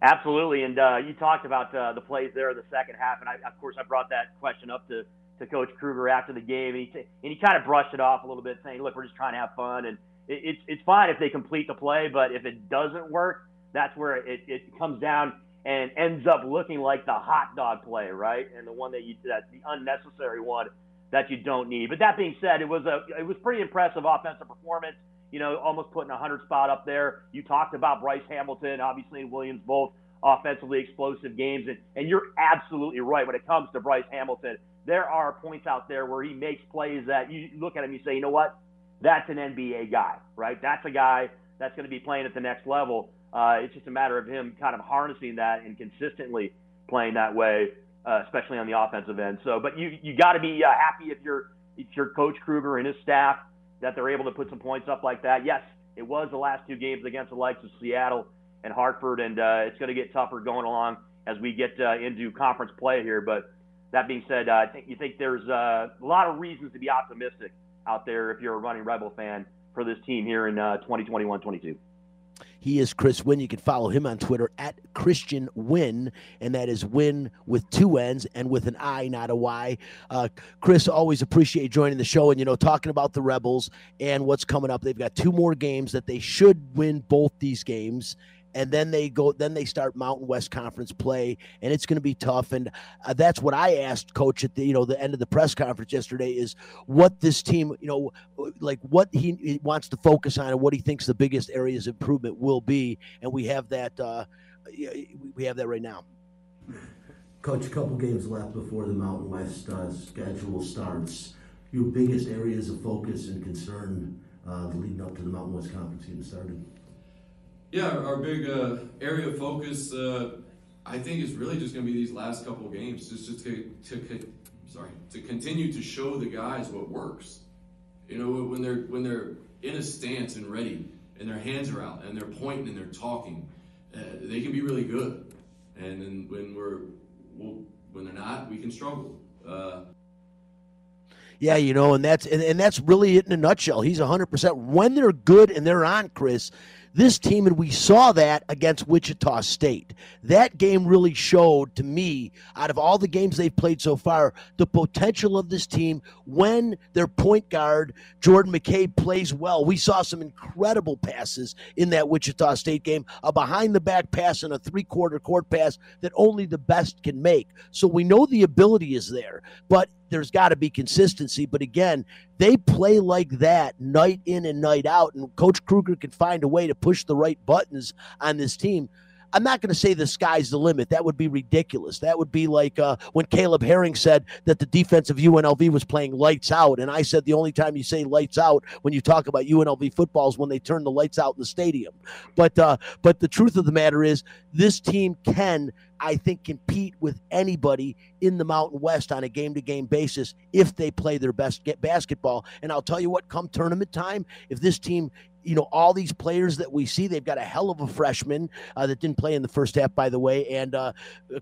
Absolutely, and uh, you talked about uh, the plays there in the second half, and I, of course I brought that question up to, to Coach Kruger after the game, and he t- and he kind of brushed it off a little bit, saying, "Look, we're just trying to have fun, and it, it's it's fine if they complete the play, but if it doesn't work, that's where it, it comes down and ends up looking like the hot dog play, right? And the one that you that's the unnecessary one that you don't need. But that being said, it was a it was pretty impressive offensive performance. You know, almost putting a hundred spot up there. You talked about Bryce Hamilton, obviously, and Williams both offensively explosive games, and and you're absolutely right when it comes to Bryce Hamilton. There are points out there where he makes plays that you look at him, you say, you know what, that's an NBA guy, right? That's a guy that's going to be playing at the next level. Uh, it's just a matter of him kind of harnessing that and consistently playing that way uh, especially on the offensive end. So, but you you got to be uh, happy if you're if you're Coach Kruger and his staff that they're able to put some points up like that. Yes, it was the last two games against the likes of Seattle and Hartford, and uh, it's going to get tougher going along as we get uh, into conference play here. But that being said, uh, I think you think there's uh, a lot of reasons to be optimistic out there if you're a running Rebel fan for this team here in 2021-22. He is Chris Winn. You can follow him on Twitter at Christian Winn, and that is Win with two N's and with an I, not a Y. Uh, Chris, always appreciate joining the show and you know talking about the Rebels and what's coming up. They've got two more games that they should win both these games and then they go then they start mountain west conference play and it's going to be tough. And uh, that's what i asked coach at the you know the end of the press conference yesterday is what this team you know like what he, he wants to focus on and what he thinks the biggest areas of improvement will be. And we have that uh, we have that right now. Coach a couple games left before the mountain west uh, schedule starts. Your biggest areas of focus and concern uh, leading up to the mountain west conference getting started yeah, our big uh, area of focus, uh, I think, is really just going to be these last couple games, just, just to, to, sorry, to continue to show the guys what works. You know, when they're when they're in a stance and ready, and their hands are out, and they're pointing and they're talking, uh, they can be really good. And then when we're well, when they're not, we can struggle. Uh, yeah, you know, and that's and, and that's really it in a nutshell. He's 100%. When they're good and they're on, Chris, this team, and we saw that against Wichita State. That game really showed to me, out of all the games they've played so far, the potential of this team when their point guard, Jordan McCabe, plays well. We saw some incredible passes in that Wichita State game, a behind the back pass and a three quarter court pass that only the best can make. So we know the ability is there, but there's got to be consistency. But again, they play like that night in and night out, and Coach Kruger can find a way to push the right buttons on this team. I'm not going to say the sky's the limit. That would be ridiculous. That would be like uh, when Caleb Herring said that the defense of UNLV was playing lights out. And I said the only time you say lights out when you talk about UNLV football is when they turn the lights out in the stadium. But, uh, but the truth of the matter is, this team can I think, compete with anybody in the Mountain West on a game to game basis if they play their best basketball. And I'll tell you what, come tournament time, if this team you know all these players that we see they've got a hell of a freshman uh, that didn't play in the first half by the way and uh,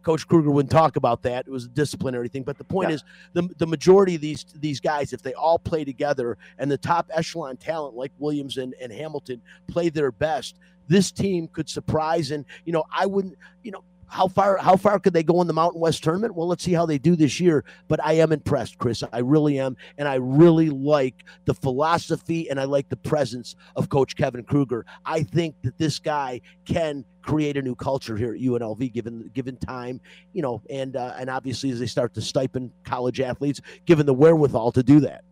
coach kruger wouldn't talk about that it was a disciplinary thing but the point yeah. is the, the majority of these these guys if they all play together and the top echelon talent like williams and, and hamilton play their best this team could surprise and you know i wouldn't you know how far how far could they go in the Mountain West tournament? Well, let's see how they do this year. But I am impressed, Chris. I really am, and I really like the philosophy and I like the presence of Coach Kevin Kruger. I think that this guy can create a new culture here at UNLV, given given time, you know, and uh, and obviously as they start to stipend college athletes, given the wherewithal to do that.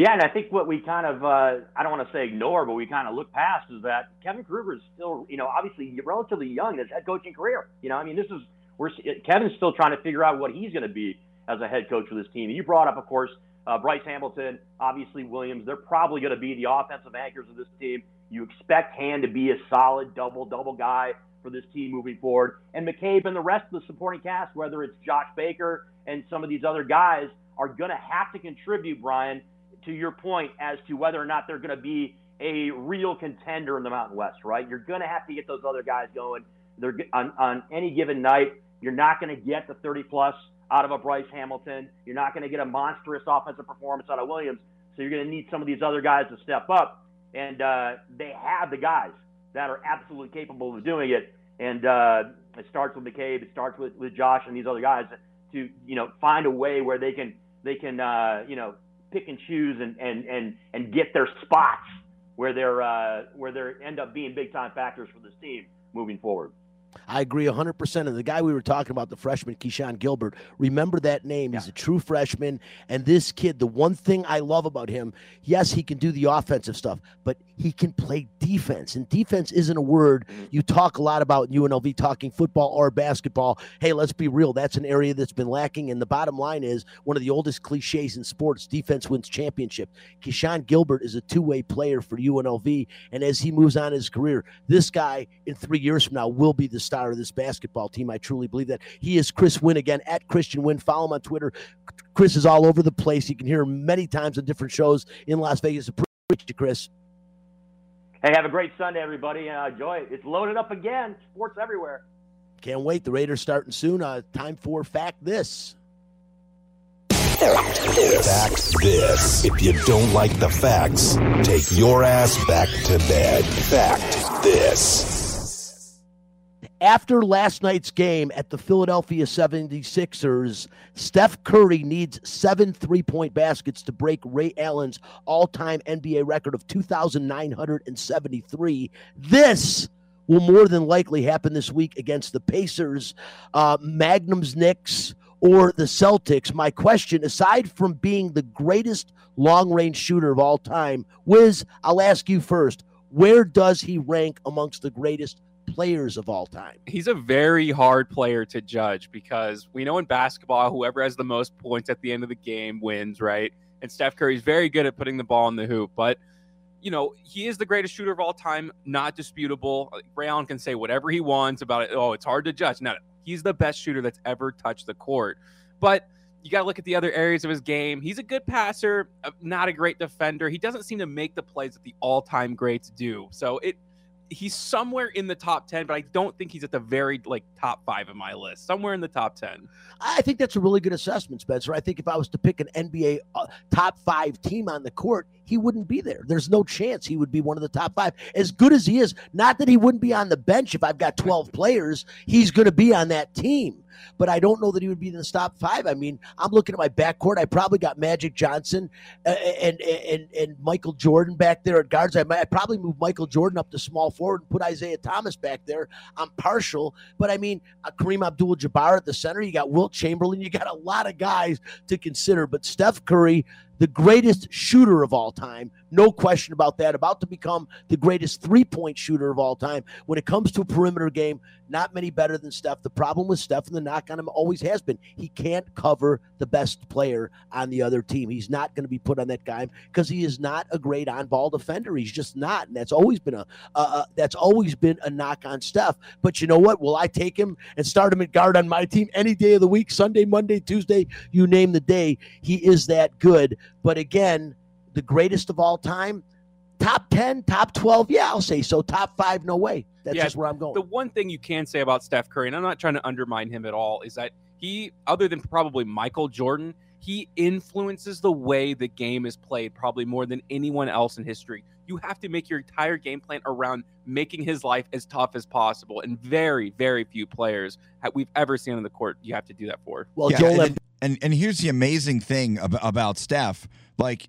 Yeah, and I think what we kind of, uh, I don't want to say ignore, but we kind of look past is that Kevin Kruger is still, you know, obviously relatively young in his head coaching career. You know, I mean, this is, we're, Kevin's still trying to figure out what he's going to be as a head coach for this team. You brought up, of course, uh, Bryce Hamilton, obviously Williams. They're probably going to be the offensive anchors of this team. You expect Hamm to be a solid double double guy for this team moving forward. And McCabe and the rest of the supporting cast, whether it's Josh Baker and some of these other guys, are going to have to contribute, Brian, to your point as to whether or not they're going to be a real contender in the Mountain West, right? You're going to have to get those other guys going. They're on, on any given night. You're not going to get the 30 plus out of a Bryce Hamilton. You're not going to get a monstrous offensive performance out of Williams. So you're going to need some of these other guys to step up. And uh, they have the guys that are absolutely capable of doing it. And uh, it starts with McCabe. It starts with, with Josh and these other guys to you know find a way where they can they can uh, you know pick and choose and and and and get their spots where they're uh, where they end up being big time factors for this team moving forward. I agree 100%. And the guy we were talking about, the freshman, Keshon Gilbert, remember that name. Yeah. He's a true freshman. And this kid, the one thing I love about him, yes, he can do the offensive stuff, but he can play defense. And defense isn't a word mm-hmm. you talk a lot about in UNLV talking football or basketball. Hey, let's be real. That's an area that's been lacking. And the bottom line is one of the oldest cliches in sports defense wins championship. Keshon Gilbert is a two way player for UNLV. And as he moves on his career, this guy in three years from now will be the the star of this basketball team. I truly believe that. He is Chris Winn again at Christian Winn. Follow him on Twitter. Chris is all over the place. You can hear him many times on different shows in Las Vegas. Appreciate you, Chris. Hey, have a great Sunday, everybody. Uh, enjoy it. It's loaded up again. Sports everywhere. Can't wait. The Raiders starting soon. Uh, time for Fact This. Fact this. If you don't like the facts, take your ass back to bed. Fact this. After last night's game at the Philadelphia 76ers, Steph Curry needs seven three point baskets to break Ray Allen's all time NBA record of 2,973. This will more than likely happen this week against the Pacers, uh, Magnum's Knicks, or the Celtics. My question, aside from being the greatest long range shooter of all time, Wiz, I'll ask you first. Where does he rank amongst the greatest players of all time? He's a very hard player to judge because we know in basketball, whoever has the most points at the end of the game wins, right? And Steph Curry's very good at putting the ball in the hoop, but you know, he is the greatest shooter of all time, not disputable. Allen can say whatever he wants about it. Oh, it's hard to judge. No, he's the best shooter that's ever touched the court. But you got to look at the other areas of his game. He's a good passer, uh, not a great defender. He doesn't seem to make the plays that the all-time greats do. So it he's somewhere in the top 10, but I don't think he's at the very like top 5 of my list. Somewhere in the top 10. I think that's a really good assessment, Spencer. I think if I was to pick an NBA uh, top 5 team on the court, he wouldn't be there. There's no chance he would be one of the top 5. As good as he is, not that he wouldn't be on the bench if I've got 12 players, he's going to be on that team but I don't know that he would be in the top five. I mean, I'm looking at my backcourt. I probably got Magic Johnson uh, and, and and Michael Jordan back there at guards. I might I'd probably move Michael Jordan up to small forward and put Isiah Thomas back there. I'm partial, but I mean, uh, Kareem Abdul-Jabbar at the center. You got Wilt Chamberlain. You got a lot of guys to consider, but Steph Curry the greatest shooter of all time. No question about that. About to become the greatest three point shooter of all time. When it comes to a perimeter game, not many better than Steph. The problem with Steph and the knock on him always has been he can't cover the best player on the other team. He's not going to be put on that guy because he is not a great on ball defender. He's just not. And that's always been a, that's always been a knock on Steph. But you know what? Will I take him and start him at guard on my team any day of the week, Sunday, Monday, Tuesday, you name the day. He is that good. But again, the greatest of all time, top 10, top 12, yeah, I'll say so. Top five, no way. That's Yeah, just where I'm going. The one thing you can say about Steph Curry, and I'm not trying to undermine him at all, is that he, other than probably Michael Jordan, he influences the way the game is played probably more than anyone else in history. You have to make your entire game plan around making his life as tough as possible. And very, very few players that we've ever seen on the court you have to do that for. Yeah, and, and and here's the amazing thing about, about Steph. Like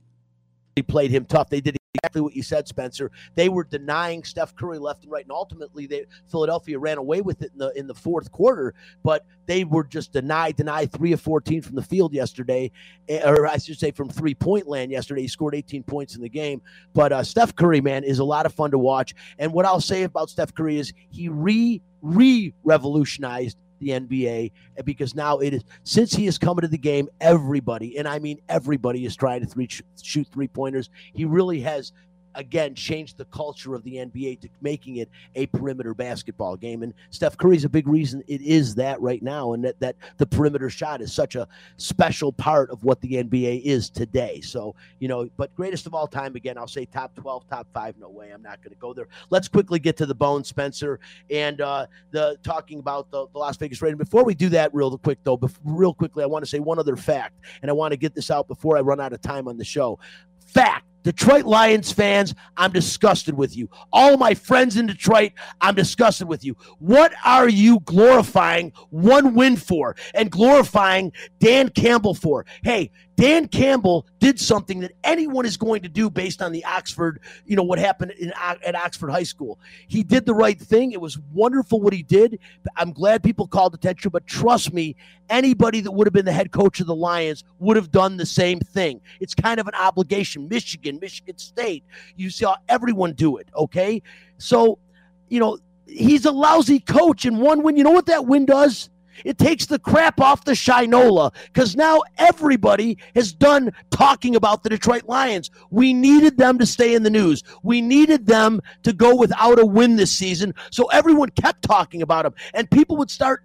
they played him tough. They did exactly what you said, Spencer. They were denying Steph Curry left and right, and ultimately, they Philadelphia ran away with it in the in the fourth quarter. But they were just denied, denied three of fourteen from the field yesterday, eh, or I should say from three point land yesterday. He scored eighteen points in the game. But uh, Steph Curry, man, is a lot of fun to watch. And what I'll say about Steph Curry is he re re revolutionized the NBA because now it is since he has come into the game, everybody, and I mean everybody, is trying to three, shoot three pointers. He really has again changed the culture of the NBA to making it a perimeter basketball game. And Steph Curry's a big reason it is that right now, and that that the perimeter shot is such a special part of what the NBA is today. So you know, but greatest of all time again, I'll say top twelve, top five. No way, I'm not going to go there. Let's quickly get to the bone, Spencer, and uh, the talking about the, the Las Vegas Raiders. Before we do that, real quick though, real quickly, I want to say one other fact, and I want to get this out before I run out of time on the show. Fact. Detroit Lions fans, I'm disgusted with you. All my friends in Detroit, I'm disgusted with you. What are you glorifying one win for and glorifying Dan Campbell for? Hey, Dan Campbell did something that anyone is going to do based on the Oxford, you know, what happened in, at Oxford High School. He did the right thing. It was wonderful what he did. I'm glad people called attention, but trust me, anybody that would have been the head coach of the Lions would have done the same thing. It's kind of an obligation. Michigan, Michigan State, you saw everyone do it, okay? So, you know, he's a lousy coach, and one win, you know what that win does? It takes the crap off the Shinola because now everybody has done talking about the Detroit Lions. We needed them to stay in the news. We needed them to go without a win this season. So everyone kept talking about them, and people would start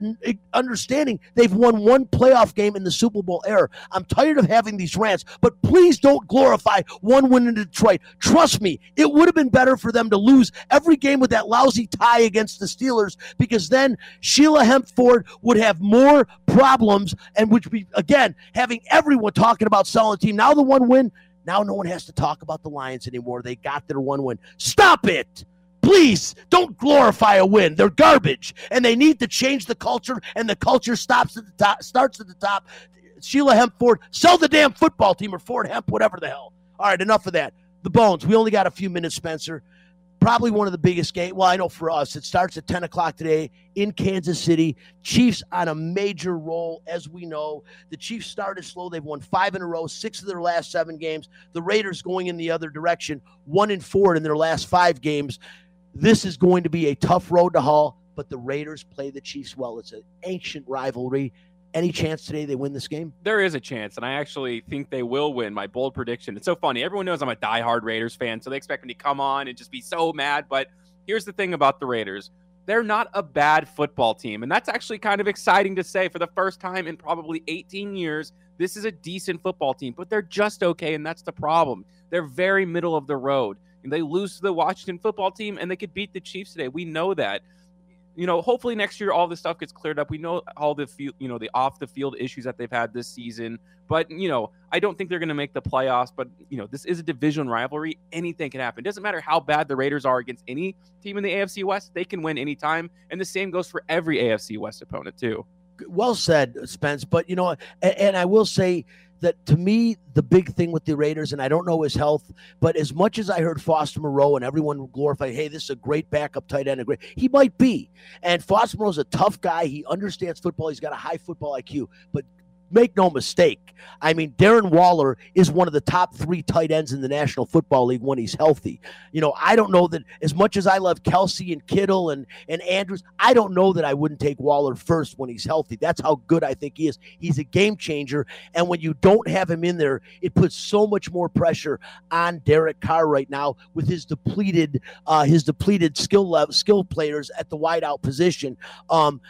understanding they've won one playoff game in the Super Bowl era. I'm tired of having these rants, but please don't glorify one win in Detroit. Trust me, it would have been better for them to lose every game with that lousy tie against the Steelers because then Sheila Hempford would have more problems and which we again having everyone talking about selling team. Now the one win, now no one has to talk about the Lions anymore. They got their one win. Stop it. Please don't glorify a win. They're garbage, and they need to change the culture. And the culture stops at the top, starts at the top. Sheila Hempford, sell the damn football team or Ford Hemp, whatever the hell. All right, enough of that. The Bones. We only got a few minutes, Spencer probably one of the biggest games. Well, I know for us, it starts at 10 o'clock today in Kansas City. Chiefs on a major roll, as we know. The Chiefs started slow. They've won five in a row, six of their last seven games. The Raiders going in the other direction, one in four in their last five games. This is going to be a tough road to haul, but the Raiders play the Chiefs well. It's an ancient rivalry. Any chance today they win this game? There is a chance, and I actually think they will win. My bold prediction. It's so funny. Everyone knows I'm a diehard Raiders fan, so they expect me to come on and just be so mad. But here's the thing about the Raiders they're not a bad football team. And that's actually kind of exciting to say for the first time in probably 18 years. This is a decent football team, but they're just okay. And that's the problem. They're very middle of the road. And they lose to the Washington football team and they could beat the Chiefs today. We know that you know, hopefully next year all this stuff gets cleared up. We know all the you know, the off the field issues that they've had this season. But you know, I don't think they're going to make the playoffs. But you know, this is a division rivalry. Anything can happen. It doesn't matter how bad the Raiders are against any team in the AFC West. They can win anytime, and the same goes for every AFC West opponent too. Well said, Spence. But you know, and, and I will say that to me, the big thing with the Raiders, and I don't know his health, but as much as I heard Foster Moreau and everyone glorify, hey, this is a great backup tight end, a great, he might be. And Foster Moreau's a tough guy. He understands football. He's got a high football IQ. But make no mistake. I mean, Darren Waller is one of the top three tight ends in the National Football League when he's healthy. You know, I don't know that as much as I love Kelce and Kittle and, and Andrews, I don't know that I wouldn't take Waller first when he's healthy. That's how good I think he is. He's a game changer. And when you don't have him in there, it puts so much more pressure on Derek Carr right now with his depleted, uh, his depleted skill level, skill players at the wideout position. Um,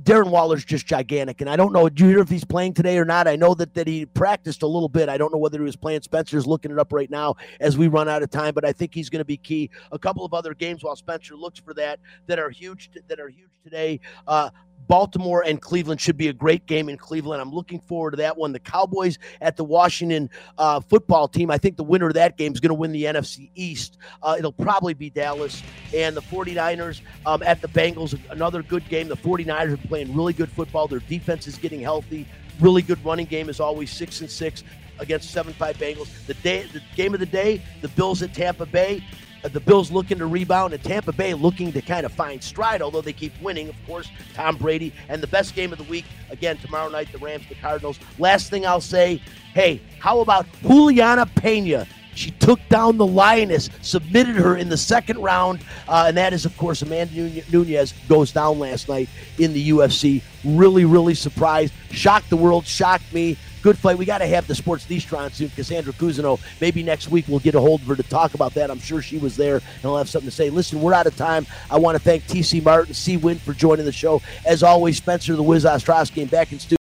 Darren Waller's just gigantic. And I don't know, do you hear if he's playing today or not? I know that, that he practiced a little bit. I don't know whether he was playing. Spencer's looking it up right now as we run out of time, but I think he's going to be key. A couple of other games while Spencer looks for that that are huge that are huge today. Uh, Baltimore and Cleveland should be a great game in Cleveland. I'm looking forward to that one. The Cowboys at the Washington uh, football team. I think the winner of that game is going to win the NFC East. Uh, it'll probably be Dallas. And the 49ers um, at the Bengals. Another good game. The 49ers are playing really good football. Their defense is getting healthy. Really good running game is always six and six against seven five Bengals. The day, the game of the day, the Bills at Tampa Bay. Uh, the Bills looking to rebound, and Tampa Bay looking to kind of find stride, although they keep winning. Of course, Tom Brady. And the best game of the week, again, tomorrow night, the Rams, the Cardinals. Last thing I'll say hey, how about Julianna Pena? She took down the Lioness, submitted her in the second round, uh, and that is, of course, Amanda Nunes goes down last night in the UFC. Really, really surprised, shocked the world, shocked me good fight. We got to have the Sports Distron soon. Cassandra Cousineau. Maybe next week we'll get a hold of her to talk about that. I'm sure she was there and I'll have something to say. Listen, we're out of time. I want to thank TC Martin, C Win for joining the show. As always, Spencer the Wiz Ostrowski, and back in studio.